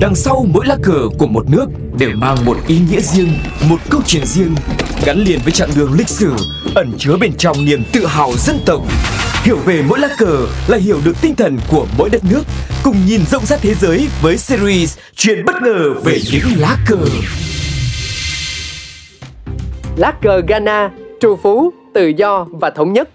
Đằng sau mỗi lá cờ của một nước đều mang một ý nghĩa riêng, một câu chuyện riêng, gắn liền với chặng đường lịch sử, ẩn chứa bên trong niềm tự hào dân tộc. Hiểu về mỗi lá cờ là hiểu được tinh thần của mỗi đất nước, cùng nhìn rộng rãi thế giới với series Chuyện bất ngờ về những lá cờ. Lá cờ Ghana, trù phú, tự do và thống nhất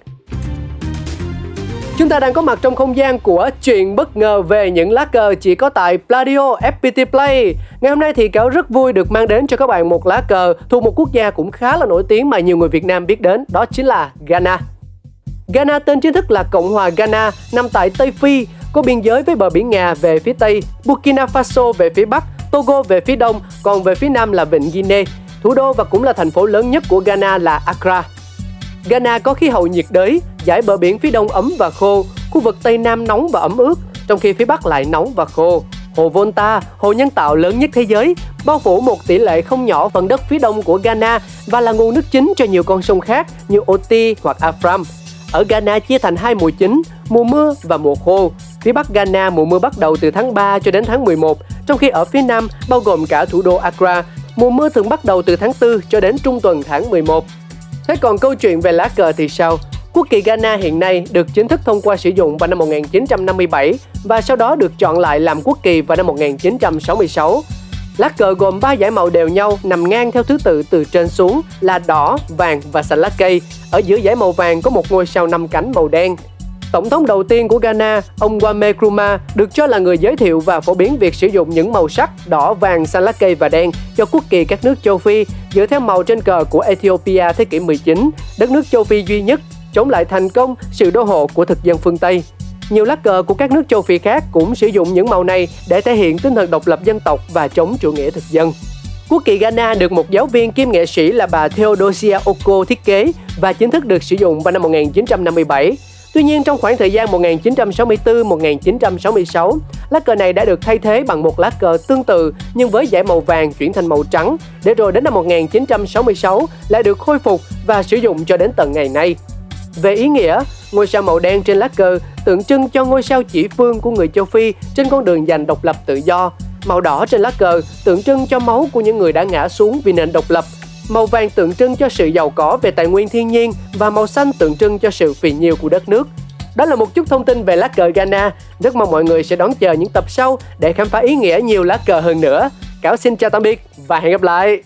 Chúng ta đang có mặt trong không gian của chuyện bất ngờ về những lá cờ chỉ có tại Pladio FPT Play. Ngày hôm nay thì cáo rất vui được mang đến cho các bạn một lá cờ thuộc một quốc gia cũng khá là nổi tiếng mà nhiều người Việt Nam biết đến, đó chính là Ghana. Ghana tên chính thức là Cộng hòa Ghana, nằm tại Tây Phi, có biên giới với bờ biển Nga về phía Tây, Burkina Faso về phía Bắc, Togo về phía Đông, còn về phía Nam là Vịnh Guinea. Thủ đô và cũng là thành phố lớn nhất của Ghana là Accra. Ghana có khí hậu nhiệt đới, dải bờ biển phía đông ấm và khô, khu vực Tây Nam nóng và ẩm ướt, trong khi phía Bắc lại nóng và khô. Hồ Volta, hồ nhân tạo lớn nhất thế giới, bao phủ một tỷ lệ không nhỏ phần đất phía đông của Ghana và là nguồn nước chính cho nhiều con sông khác như Oti hoặc Afram. Ở Ghana chia thành hai mùa chính, mùa mưa và mùa khô. Phía Bắc Ghana mùa mưa bắt đầu từ tháng 3 cho đến tháng 11, trong khi ở phía Nam bao gồm cả thủ đô Accra, mùa mưa thường bắt đầu từ tháng 4 cho đến trung tuần tháng 11. Thế còn câu chuyện về lá cờ thì sao? Quốc kỳ Ghana hiện nay được chính thức thông qua sử dụng vào năm 1957 và sau đó được chọn lại làm quốc kỳ vào năm 1966. Lá cờ gồm 3 dải màu đều nhau nằm ngang theo thứ tự từ trên xuống là đỏ, vàng và xanh lá cây. Ở giữa dải màu vàng có một ngôi sao năm cánh màu đen. Tổng thống đầu tiên của Ghana, ông Kwame Nkrumah, được cho là người giới thiệu và phổ biến việc sử dụng những màu sắc đỏ, vàng, xanh lá cây và đen cho quốc kỳ các nước châu Phi dựa theo màu trên cờ của Ethiopia thế kỷ 19, đất nước châu Phi duy nhất chống lại thành công sự đô hộ của thực dân phương Tây. Nhiều lá cờ của các nước châu Phi khác cũng sử dụng những màu này để thể hiện tinh thần độc lập dân tộc và chống chủ nghĩa thực dân. Quốc kỳ Ghana được một giáo viên kiêm nghệ sĩ là bà Theodosia Oko thiết kế và chính thức được sử dụng vào năm 1957. Tuy nhiên trong khoảng thời gian 1964-1966, lá cờ này đã được thay thế bằng một lá cờ tương tự nhưng với dải màu vàng chuyển thành màu trắng, để rồi đến năm 1966 lại được khôi phục và sử dụng cho đến tận ngày nay. Về ý nghĩa, ngôi sao màu đen trên lá cờ tượng trưng cho ngôi sao chỉ phương của người châu Phi trên con đường giành độc lập tự do. Màu đỏ trên lá cờ tượng trưng cho máu của những người đã ngã xuống vì nền độc lập. Màu vàng tượng trưng cho sự giàu có về tài nguyên thiên nhiên và màu xanh tượng trưng cho sự phì nhiêu của đất nước. Đó là một chút thông tin về lá cờ Ghana. Rất mong mọi người sẽ đón chờ những tập sau để khám phá ý nghĩa nhiều lá cờ hơn nữa. Cáo xin chào tạm biệt và hẹn gặp lại.